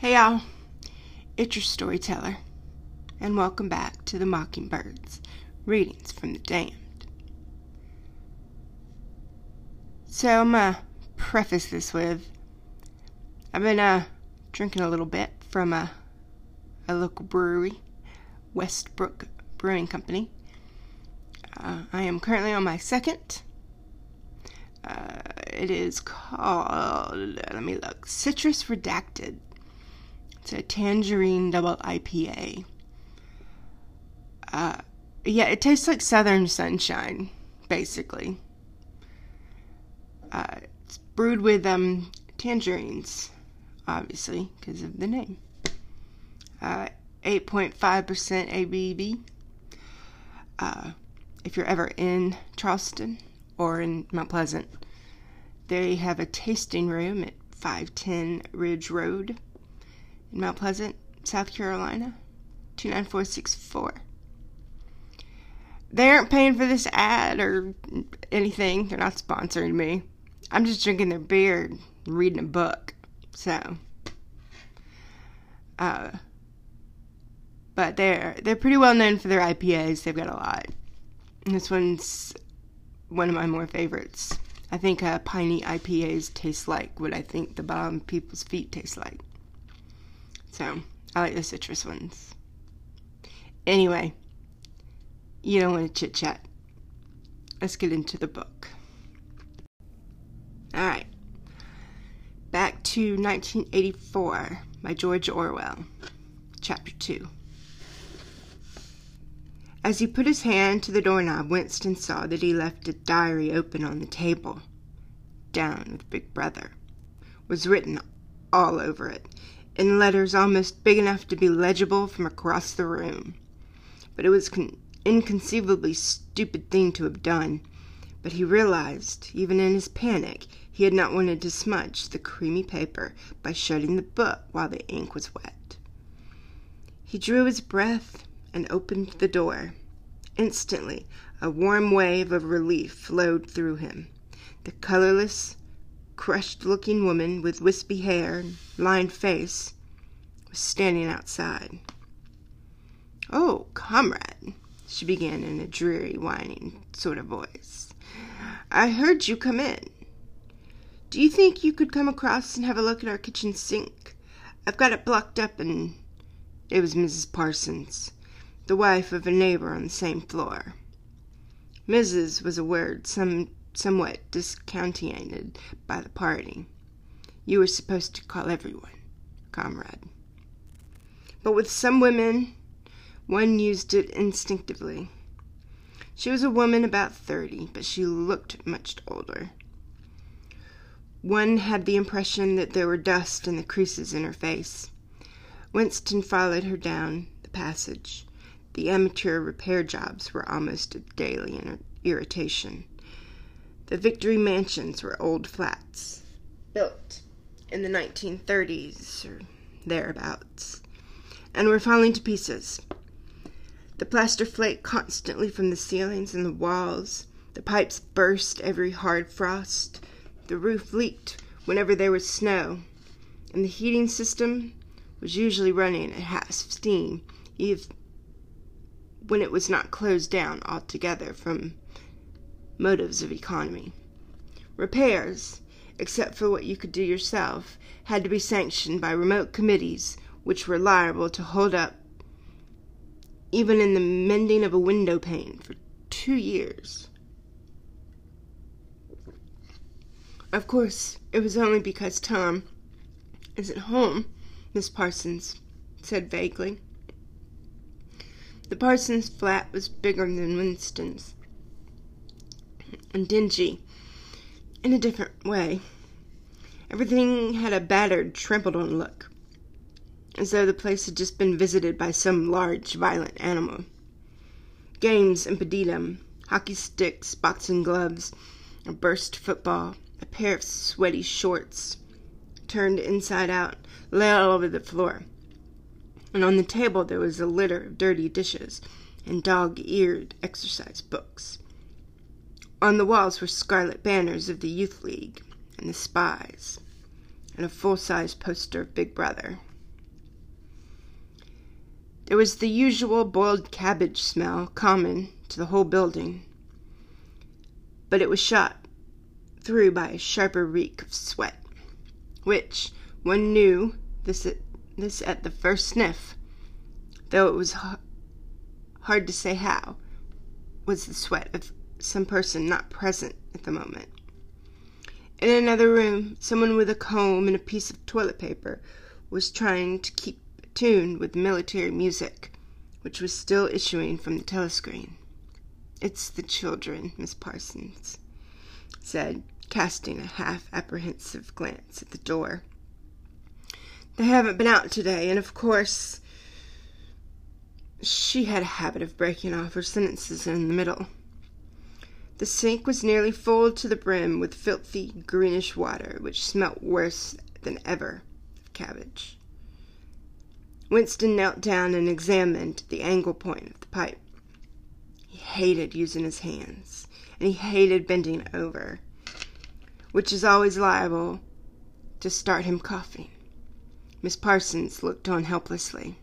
Hey y'all, it's your storyteller, and welcome back to the Mockingbirds Readings from the Damned. So I'm gonna preface this with I've been uh drinking a little bit from a a local brewery, Westbrook Brewing Company. Uh, I am currently on my second. Uh, it is called, let me look, Citrus Redacted. It's a tangerine double IPA. Uh, yeah, it tastes like Southern Sunshine, basically. Uh, it's brewed with um, tangerines, obviously, because of the name. Uh, 8.5% ABV. Uh, if you're ever in Charleston or in Mount Pleasant, they have a tasting room at 510 Ridge Road in Mount Pleasant, South Carolina, 29464. They aren't paying for this ad or anything. They're not sponsoring me. I'm just drinking their beer and reading a book. So, uh, but they're they're pretty well known for their IPAs. They've got a lot. This one's one of my more favorites. I think uh, piney IPAs taste like what I think the bottom of people's feet taste like. So I like the citrus ones. Anyway, you don't want to chit chat. Let's get into the book. Alright. Back to 1984 by George Orwell, Chapter 2. As he put his hand to the doorknob, Winston saw that he left a diary open on the table. Down with Big Brother was written all over it, in letters almost big enough to be legible from across the room. But it was an inconceivably stupid thing to have done. But he realized, even in his panic, he had not wanted to smudge the creamy paper by shutting the book while the ink was wet. He drew his breath and opened the door. Instantly, a warm wave of relief flowed through him. The colorless, crushed looking woman with wispy hair and lined face was standing outside. Oh, comrade, she began in a dreary, whining sort of voice. I heard you come in. Do you think you could come across and have a look at our kitchen sink? I've got it blocked up and it was Mrs. Parsons, the wife of a neighbor on the same floor. Mrs. was a word some somewhat discounted by the party. You were supposed to call everyone comrade. But with some women, one used it instinctively. She was a woman about thirty, but she looked much older. One had the impression that there were dust in the creases in her face. Winston followed her down the passage. The amateur repair jobs were almost a daily irritation. The Victory mansions were old flats, built in the 1930s or thereabouts, and were falling to pieces. The plaster flaked constantly from the ceilings and the walls. The pipes burst every hard frost. The roof leaked whenever there was snow. And the heating system was usually running at half steam, even when it was not closed down altogether from motives of economy. Repairs, except for what you could do yourself, had to be sanctioned by remote committees which were liable to hold up even in the mending of a window pane for two years. Of course, it was only because Tom is at home, Miss Parsons said vaguely. The Parsons flat was bigger than Winston's and dingy in a different way. Everything had a battered, trampled on look, as though the place had just been visited by some large, violent animal. Games and pedidum, hockey sticks, boxing gloves, a burst football, a pair of sweaty shorts, turned inside out, lay all over the floor. And on the table there was a litter of dirty dishes and dog eared exercise books. On the walls were scarlet banners of the Youth League and the Spies, and a full sized poster of Big Brother. There was the usual boiled cabbage smell common to the whole building, but it was shot through by a sharper reek of sweat, which one knew this at, this at the first sniff, though it was hard to say how, was the sweat of some person not present at the moment. In another room, someone with a comb and a piece of toilet paper was trying to keep tune with military music, which was still issuing from the telescreen. It's the children, Miss Parsons said, casting a half apprehensive glance at the door. They haven't been out today, and of course she had a habit of breaking off her sentences in the middle. The sink was nearly full to the brim with filthy greenish water, which smelt worse than ever of cabbage. Winston knelt down and examined the angle point of the pipe. He hated using his hands, and he hated bending over, which is always liable to start him coughing. Miss Parsons looked on helplessly.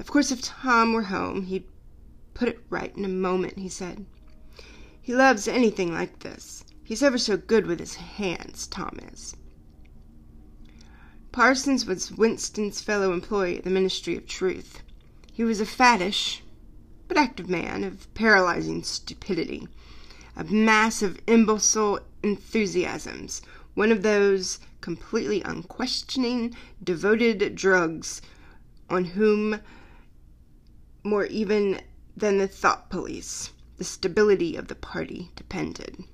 Of course, if Tom were home, he'd put it right in a moment, he said. He loves anything like this. He's ever so good with his hands, Tom is. Parsons was Winston's fellow employee at the Ministry of Truth. He was a fattish but active man of paralyzing stupidity, a mass of imbecile enthusiasms, one of those completely unquestioning, devoted drugs on whom, more even than the thought police, the stability of the party depended.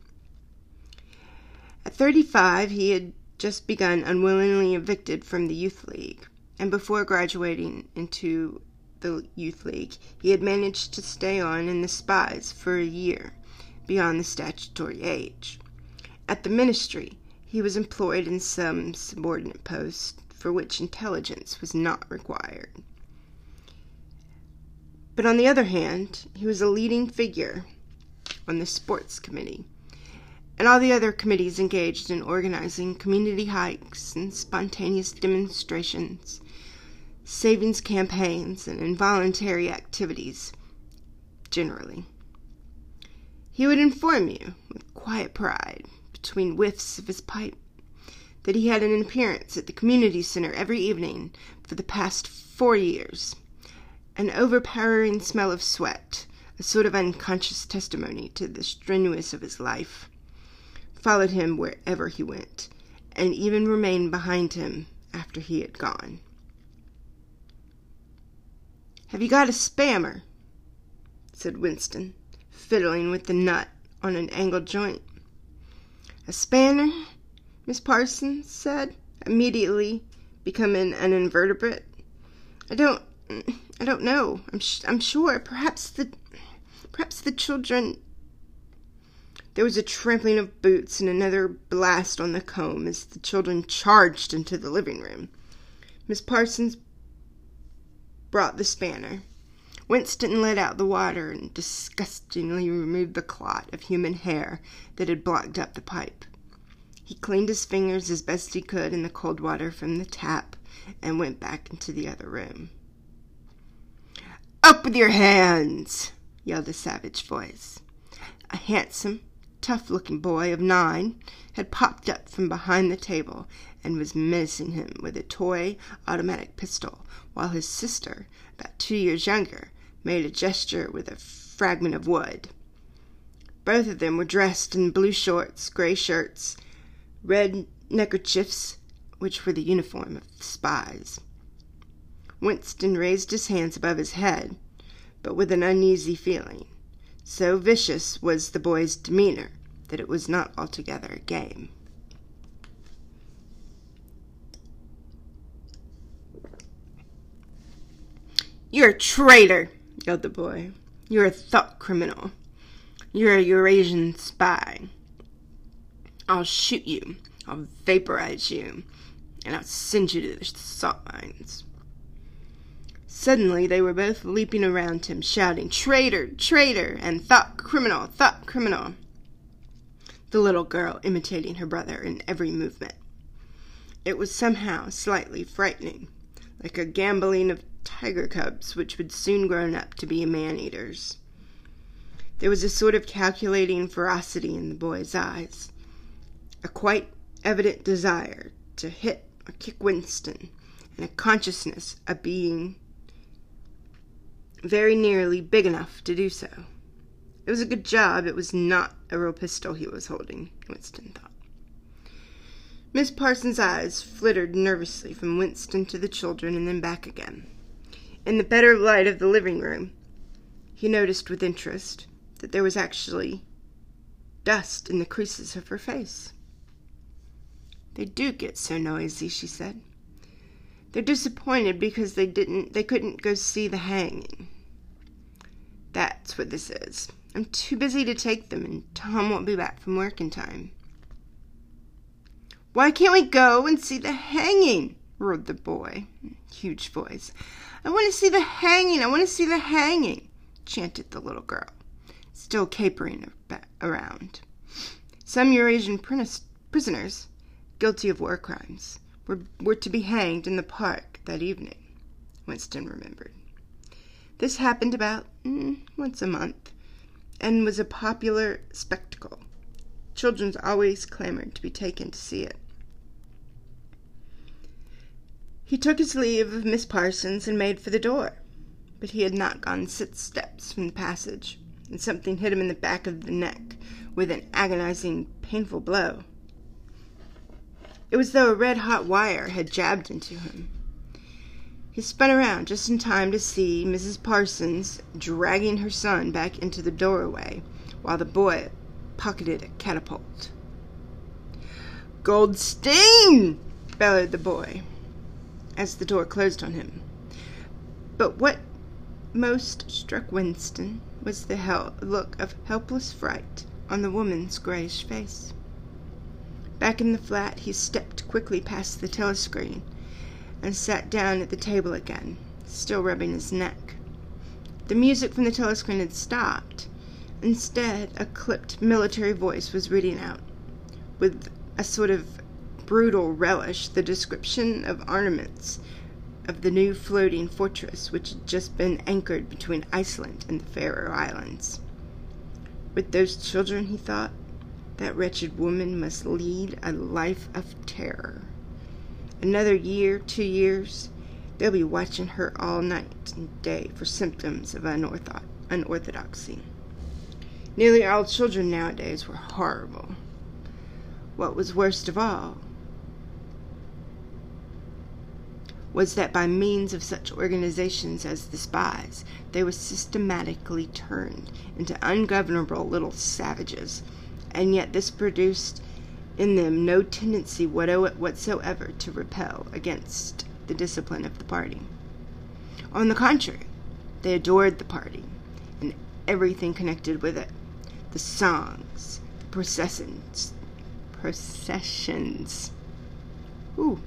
At thirty five he had just begun unwillingly evicted from the Youth League, and before graduating into the Youth League he had managed to stay on in the spies for a year beyond the statutory age. At the ministry he was employed in some subordinate post for which intelligence was not required. But on the other hand, he was a leading figure on the sports committee and all the other committees engaged in organizing community hikes and spontaneous demonstrations, savings campaigns, and involuntary activities generally. He would inform you, with quiet pride, between whiffs of his pipe, that he had an appearance at the community center every evening for the past four years. An overpowering smell of sweat, a sort of unconscious testimony to the strenuousness of his life followed him wherever he went, and even remained behind him after he had gone. Have you got a spammer? said Winston, fiddling with the nut on an angled joint. A spanner? Miss Parsons said, immediately becoming an invertebrate. I don't, I don't know. I'm, sh- I'm sure. Perhaps the, perhaps the children there was a trampling of boots and another blast on the comb as the children charged into the living room. Miss Parsons brought the spanner. Winston let out the water and disgustingly removed the clot of human hair that had blocked up the pipe. He cleaned his fingers as best he could in the cold water from the tap and went back into the other room. Up with your hands! yelled a savage voice. A handsome, tough looking boy of nine had popped up from behind the table and was menacing him with a toy automatic pistol, while his sister, about two years younger, made a gesture with a fragment of wood. Both of them were dressed in blue shorts, gray shirts, red neckerchiefs, which were the uniform of the spies. Winston raised his hands above his head, but with an uneasy feeling. So vicious was the boy's demeanor that it was not altogether a game. You're a traitor, yelled the boy. You're a thought criminal. You're a Eurasian spy. I'll shoot you. I'll vaporize you. And I'll send you to the salt mines. Suddenly they were both leaping around him, shouting, Traitor! Traitor! and Thought criminal! Thought criminal! The little girl imitating her brother in every movement. It was somehow slightly frightening, like a gambolling of tiger cubs, which would soon grow up to be man eaters. There was a sort of calculating ferocity in the boy's eyes, a quite evident desire to hit or kick Winston, and a consciousness of being very nearly big enough to do so. It was a good job it was not a real pistol he was holding, Winston thought. Miss Parsons' eyes flittered nervously from Winston to the children and then back again. In the better light of the living room, he noticed with interest that there was actually dust in the creases of her face. They do get so noisy, she said. They're disappointed because they didn't they couldn't go see the hanging. That's what this is. I'm too busy to take them, and Tom won't be back from work in time. Why can't we go and see the hanging? roared the boy, huge voice. I want to see the hanging. I want to see the hanging, chanted the little girl, still capering around. Some Eurasian prisoners, guilty of war crimes, were, were to be hanged in the park that evening, Winston remembered. This happened about mm, once a month and was a popular spectacle. Children always clamored to be taken to see it. He took his leave of Miss Parsons and made for the door, but he had not gone six steps from the passage, and something hit him in the back of the neck with an agonizing, painful blow. It was though a red hot wire had jabbed into him. He spun around just in time to see Mrs. Parsons dragging her son back into the doorway while the boy pocketed a catapult. Goldstein! bellowed the boy as the door closed on him. But what most struck Winston was the hel- look of helpless fright on the woman's grayish face. Back in the flat, he stepped quickly past the telescreen and sat down at the table again, still rubbing his neck. The music from the telescreen had stopped. Instead, a clipped military voice was reading out, with a sort of brutal relish, the description of armaments of the new floating fortress which had just been anchored between Iceland and the Faroe Islands. With those children, he thought, that wretched woman must lead a life of terror. Another year, two years, they'll be watching her all night and day for symptoms of unortho- unorthodoxy. Nearly all children nowadays were horrible. What was worst of all was that by means of such organizations as the spies, they were systematically turned into ungovernable little savages and yet this produced in them no tendency whatsoever to repel against the discipline of the party. On the contrary, they adored the party and everything connected with it the songs, the processions, processions. Ooh.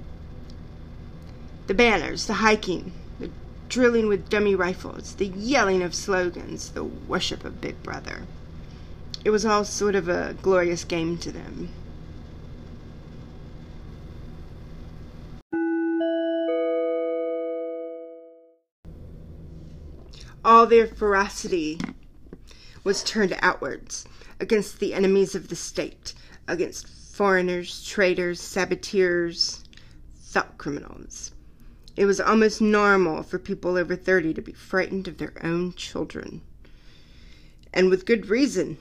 The banners, the hiking, the drilling with dummy rifles, the yelling of slogans, the worship of Big Brother. It was all sort of a glorious game to them. All their ferocity was turned outwards against the enemies of the state, against foreigners, traitors, saboteurs, thought criminals. It was almost normal for people over 30 to be frightened of their own children. And with good reason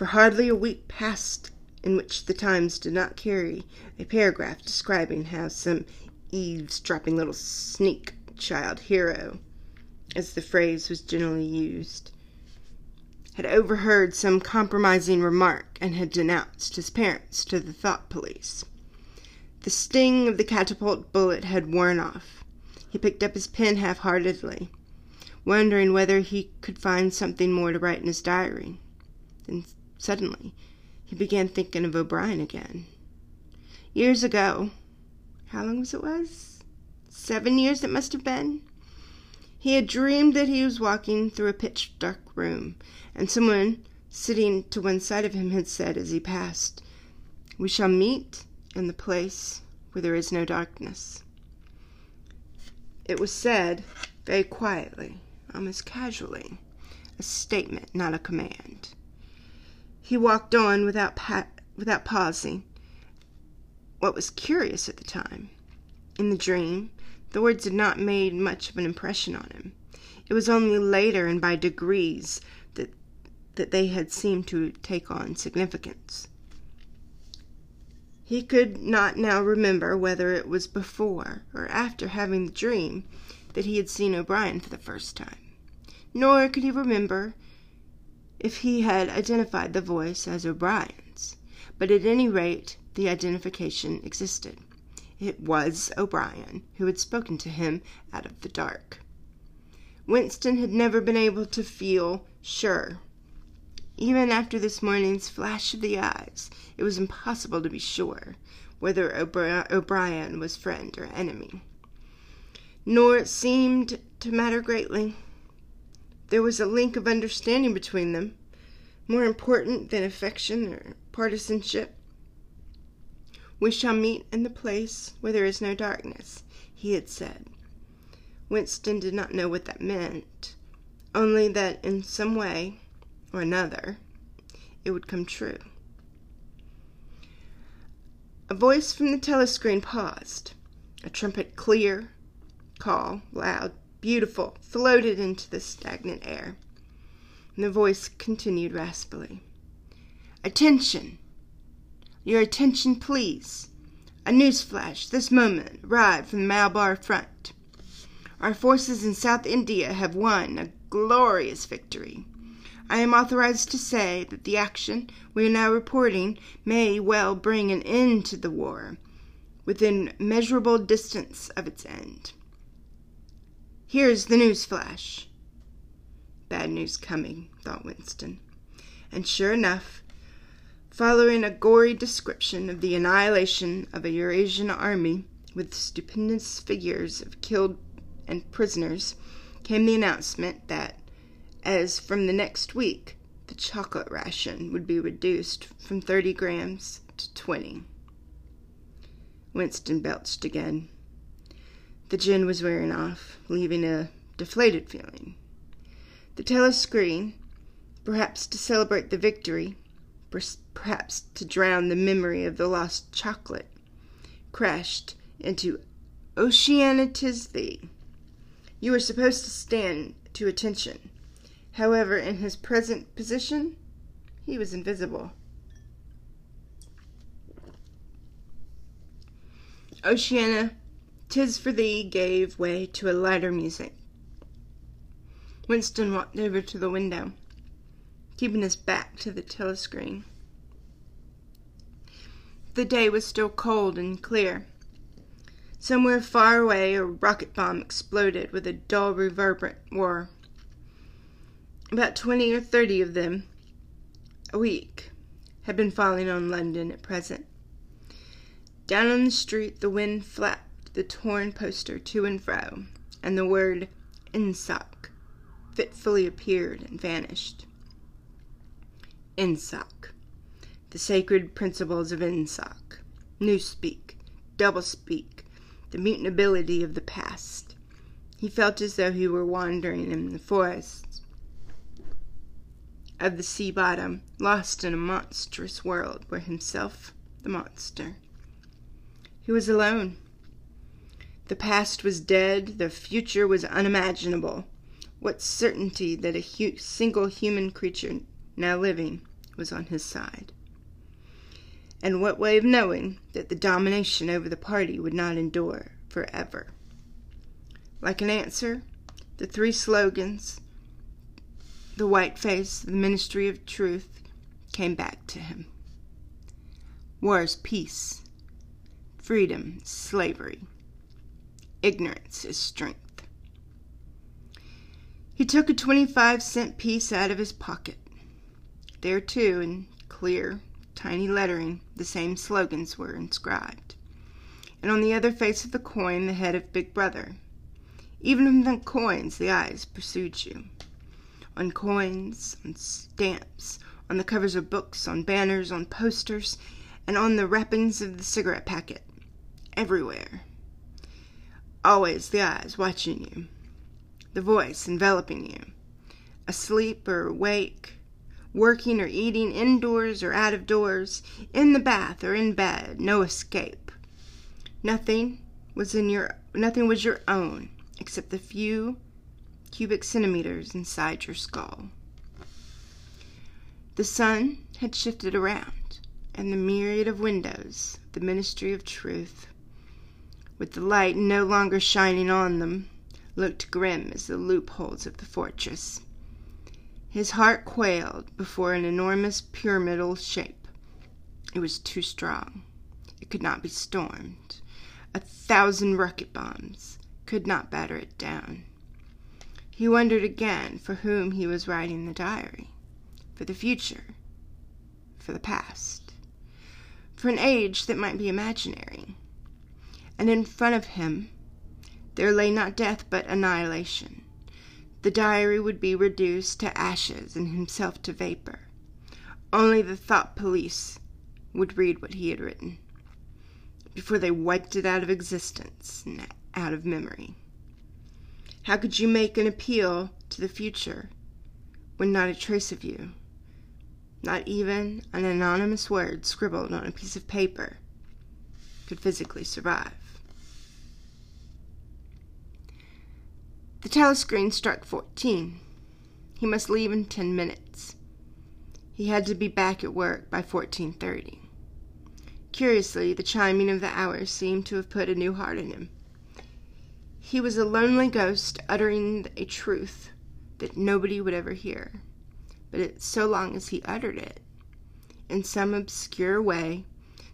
for hardly a week passed in which the Times did not carry a paragraph describing how some eavesdropping little sneak child hero, as the phrase was generally used, had overheard some compromising remark and had denounced his parents to the thought police. The sting of the catapult bullet had worn off. He picked up his pen half heartedly, wondering whether he could find something more to write in his diary. Then Suddenly, he began thinking of O'Brien again. Years ago, how long was it was? Seven years it must have been. He had dreamed that he was walking through a pitch dark room, and someone sitting to one side of him had said as he passed, We shall meet in the place where there is no darkness. It was said very quietly, almost casually, a statement, not a command. He walked on without pa- without pausing. What was curious at the time, in the dream, the words had not made much of an impression on him. It was only later and by degrees that that they had seemed to take on significance. He could not now remember whether it was before or after having the dream that he had seen O'Brien for the first time, nor could he remember if he had identified the voice as O'Brien's, but at any rate the identification existed. It was O'Brien who had spoken to him out of the dark. Winston had never been able to feel sure. Even after this morning's flash of the eyes, it was impossible to be sure whether O'Brien was friend or enemy. Nor it seemed to matter greatly. There was a link of understanding between them, more important than affection or partisanship. We shall meet in the place where there is no darkness, he had said. Winston did not know what that meant, only that in some way or another it would come true. A voice from the telescreen paused. A trumpet clear, call, loud, beautiful, floated into the stagnant air. And the voice continued raspily. Attention! Your attention, please. A news flash this moment arrived from the Malabar front. Our forces in South India have won a glorious victory. I am authorized to say that the action we are now reporting may well bring an end to the war within measurable distance of its end. Here's the news flash. Bad news coming, thought Winston. And sure enough, following a gory description of the annihilation of a Eurasian army with stupendous figures of killed and prisoners, came the announcement that, as from the next week, the chocolate ration would be reduced from 30 grams to 20. Winston belched again. The gin was wearing off, leaving a deflated feeling. The telescreen, perhaps to celebrate the victory, perhaps to drown the memory of the lost chocolate, crashed into Oceania Tis for thee. You were supposed to stand to attention. However, in his present position, he was invisible. Oceania Tis for thee gave way to a lighter music. Winston walked over to the window, keeping his back to the telescreen. The day was still cold and clear. Somewhere far away, a rocket bomb exploded with a dull, reverberant roar. About twenty or thirty of them a week had been falling on London at present. Down on the street, the wind flapped the torn poster to and fro, and the word Ingsoc fitfully appeared and vanished. Ingsoc, the sacred principles of Ingsoc, newspeak, doublespeak, the mutability of the past. He felt as though he were wandering in the forests of the sea bottom, lost in a monstrous world where himself the monster. He was alone. The past was dead, the future was unimaginable. What certainty that a hu- single human creature now living was on his side. And what way of knowing that the domination over the party would not endure forever? Like an answer, the three slogans, the white face, the ministry of truth, came back to him. War is peace, freedom, slavery. Ignorance is strength. He took a 25 cent piece out of his pocket. There, too, in clear, tiny lettering, the same slogans were inscribed. And on the other face of the coin, the head of Big Brother. Even on the coins, the eyes pursued you. On coins, on stamps, on the covers of books, on banners, on posters, and on the wrappings of the cigarette packet. Everywhere Always the eyes watching you, the voice enveloping you, asleep or awake, working or eating, indoors or out of doors, in the bath or in bed, no escape. Nothing was in your nothing was your own except the few cubic centimeters inside your skull. The sun had shifted around, and the myriad of windows, the ministry of truth, with the light no longer shining on them, looked grim as the loopholes of the fortress. His heart quailed before an enormous pyramidal shape. It was too strong. It could not be stormed. A thousand rocket bombs could not batter it down. He wondered again for whom he was writing the diary for the future, for the past, for an age that might be imaginary and in front of him there lay not death but annihilation. The diary would be reduced to ashes and himself to vapor. Only the thought police would read what he had written before they wiped it out of existence and out of memory. How could you make an appeal to the future when not a trace of you, not even an anonymous word scribbled on a piece of paper, could physically survive? The telescreen struck fourteen. He must leave in ten minutes. He had to be back at work by fourteen thirty. Curiously, the chiming of the hours seemed to have put a new heart in him. He was a lonely ghost uttering a truth that nobody would ever hear, but it, so long as he uttered it, in some obscure way,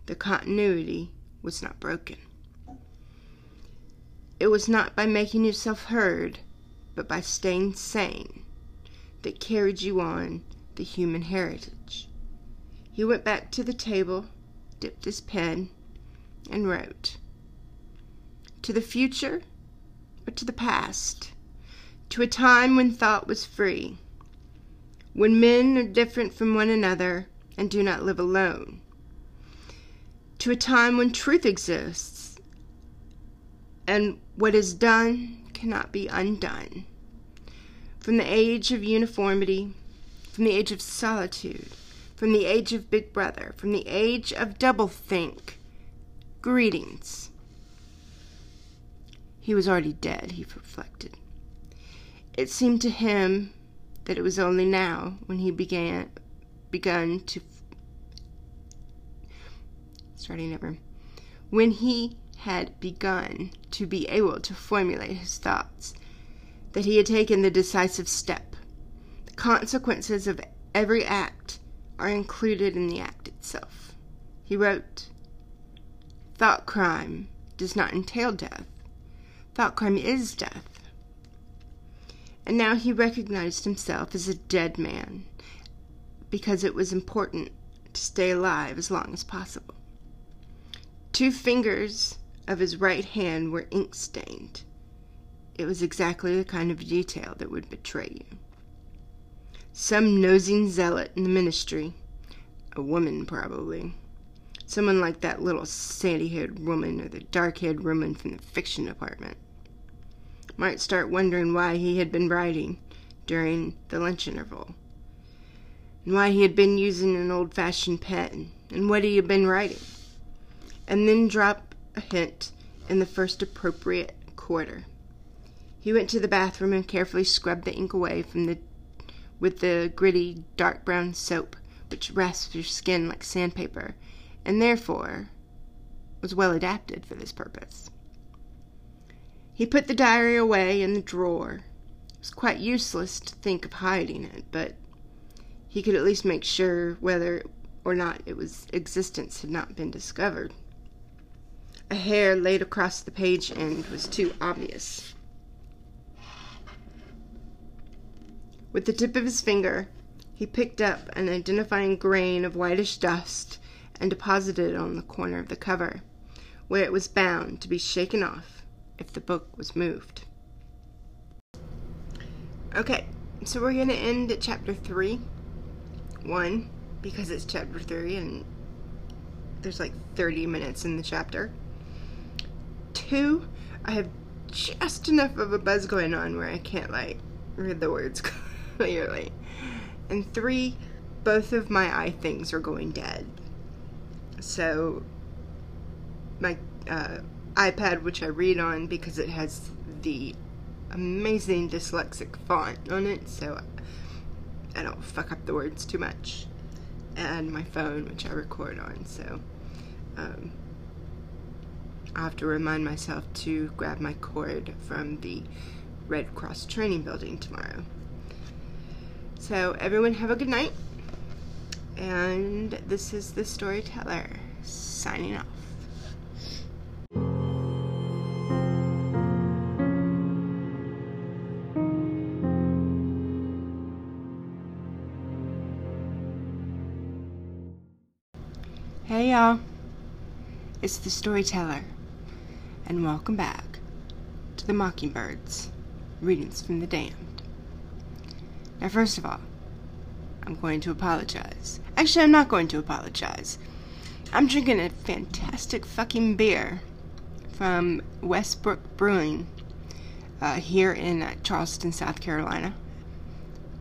the continuity was not broken. It was not by making yourself heard, but by staying sane, that carried you on the human heritage. He went back to the table, dipped his pen, and wrote. To the future or to the past? To a time when thought was free, when men are different from one another and do not live alone. To a time when truth exists and what is done cannot be undone. From the age of uniformity, from the age of solitude, from the age of Big Brother, from the age of doublethink, greetings. He was already dead, he reflected. It seemed to him that it was only now when he began begun to starting over when he had begun to be able to formulate his thoughts, that he had taken the decisive step. The consequences of every act are included in the act itself. He wrote, Thought crime does not entail death. Thought crime is death. And now he recognized himself as a dead man because it was important to stay alive as long as possible. Two fingers of his right hand were ink stained. It was exactly the kind of detail that would betray you. Some nosing zealot in the ministry, a woman probably, someone like that little sandy haired woman or the dark haired woman from the fiction department, might start wondering why he had been writing during the lunch interval, and why he had been using an old fashioned pen, and what he had been writing, and then drop a hint in the first appropriate quarter. He went to the bathroom and carefully scrubbed the ink away from the with the gritty dark brown soap which rasps your skin like sandpaper, and therefore was well adapted for this purpose. He put the diary away in the drawer. It was quite useless to think of hiding it, but he could at least make sure whether or not its existence had not been discovered. A hair laid across the page end was too obvious. With the tip of his finger, he picked up an identifying grain of whitish dust and deposited it on the corner of the cover, where it was bound to be shaken off if the book was moved. Okay, so we're going to end at chapter 3. 1, because it's chapter 3 and there's like 30 minutes in the chapter two, I have just enough of a buzz going on where I can't like read the words clearly. And three, both of my eye things are going dead. So my uh, iPad, which I read on because it has the amazing dyslexic font on it, so I don't fuck up the words too much. And my phone, which I record on, so um, I have to remind myself to grab my cord from the Red Cross training building tomorrow. So, everyone, have a good night. And this is the storyteller signing off. Hey y'all, it's the storyteller, and welcome back to the Mockingbirds Readings from the Damned. Now, first of all, I'm going to apologize. Actually, I'm not going to apologize. I'm drinking a fantastic fucking beer from Westbrook Brewing uh, here in uh, Charleston, South Carolina.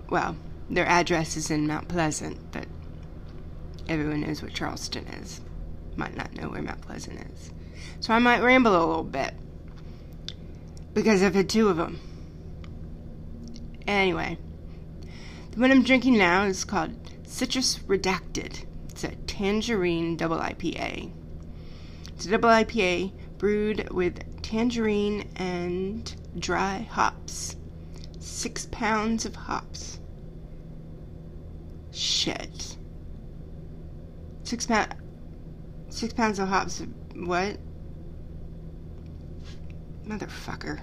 Well, their address is in Mount Pleasant, but everyone knows what Charleston is. Might not know where Mount Pleasant is. So I might ramble a little bit. Because I've had two of them. Anyway, the one I'm drinking now is called Citrus Redacted. It's a tangerine double IPA. It's a double IPA brewed with tangerine and dry hops. Six pounds of hops. Shit. Six pound, six pounds of hops. What? Motherfucker.